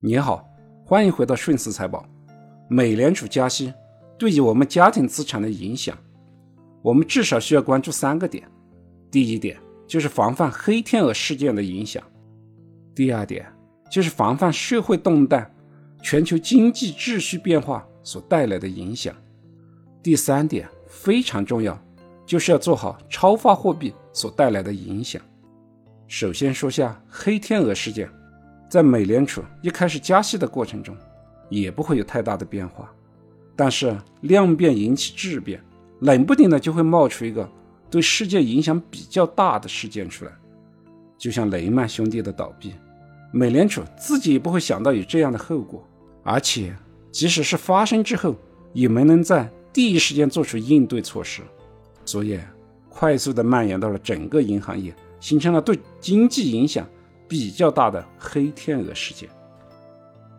你好，欢迎回到顺思财宝。美联储加息对于我们家庭资产的影响，我们至少需要关注三个点。第一点就是防范黑天鹅事件的影响；第二点就是防范社会动荡、全球经济秩序变化所带来的影响；第三点非常重要，就是要做好超发货币所带来的影响。首先说下黑天鹅事件。在美联储一开始加息的过程中，也不会有太大的变化，但是量变引起质变，冷不丁的就会冒出一个对世界影响比较大的事件出来，就像雷曼兄弟的倒闭，美联储自己也不会想到有这样的后果，而且即使是发生之后，也没能在第一时间做出应对措施，所以快速的蔓延到了整个银行业，形成了对经济影响。比较大的黑天鹅事件，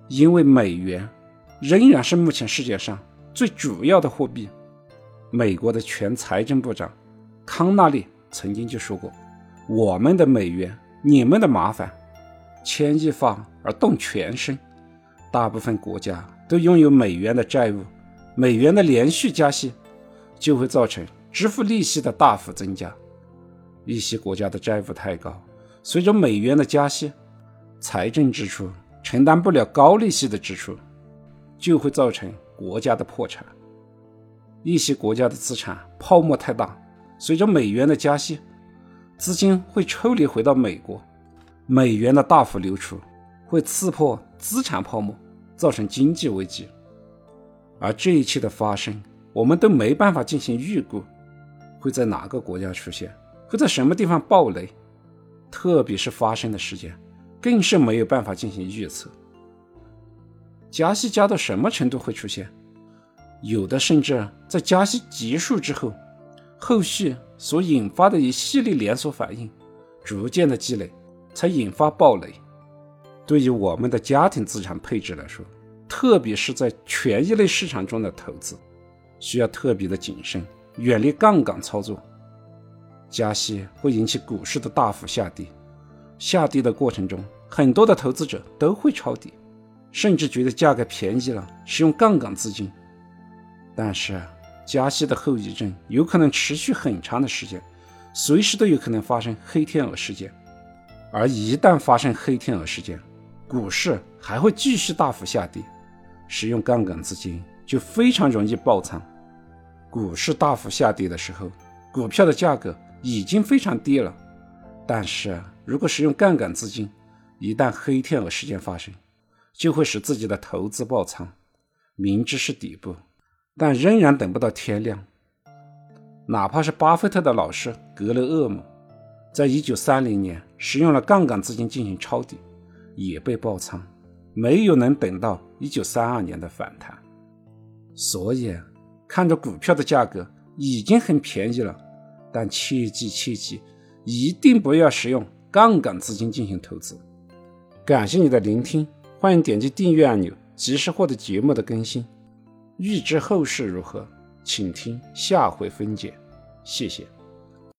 因为美元仍然是目前世界上最主要的货币。美国的前财政部长康纳利曾经就说过：“我们的美元，你们的麻烦，牵一发而动全身。大部分国家都拥有美元的债务，美元的连续加息就会造成支付利息的大幅增加。一些国家的债务太高。”随着美元的加息，财政支出承担不了高利息的支出，就会造成国家的破产。一些国家的资产泡沫太大，随着美元的加息，资金会抽离回到美国，美元的大幅流出会刺破资产泡沫，造成经济危机。而这一切的发生，我们都没办法进行预估，会在哪个国家出现，会在什么地方爆雷。特别是发生的时间，更是没有办法进行预测。加息加到什么程度会出现？有的甚至在加息结束之后，后续所引发的一系列连锁反应，逐渐的积累，才引发暴雷。对于我们的家庭资产配置来说，特别是在权益类市场中的投资，需要特别的谨慎，远离杠杆操作。加息会引起股市的大幅下跌，下跌的过程中，很多的投资者都会抄底，甚至觉得价格便宜了，使用杠杆资金。但是，加息的后遗症有可能持续很长的时间，随时都有可能发生黑天鹅事件。而一旦发生黑天鹅事件，股市还会继续大幅下跌，使用杠杆资金就非常容易爆仓。股市大幅下跌的时候，股票的价格。已经非常低了，但是如果使用杠杆资金，一旦黑天鹅事件发生，就会使自己的投资爆仓。明知是底部，但仍然等不到天亮。哪怕是巴菲特的老师格雷厄姆，在一九三零年使用了杠杆资金进行抄底，也被爆仓，没有能等到一九三二年的反弹。所以，看着股票的价格已经很便宜了。但切记切记，一定不要使用杠杆资金进行投资。感谢你的聆听，欢迎点击订阅按钮，及时获得节目的更新。欲知后事如何，请听下回分解。谢谢。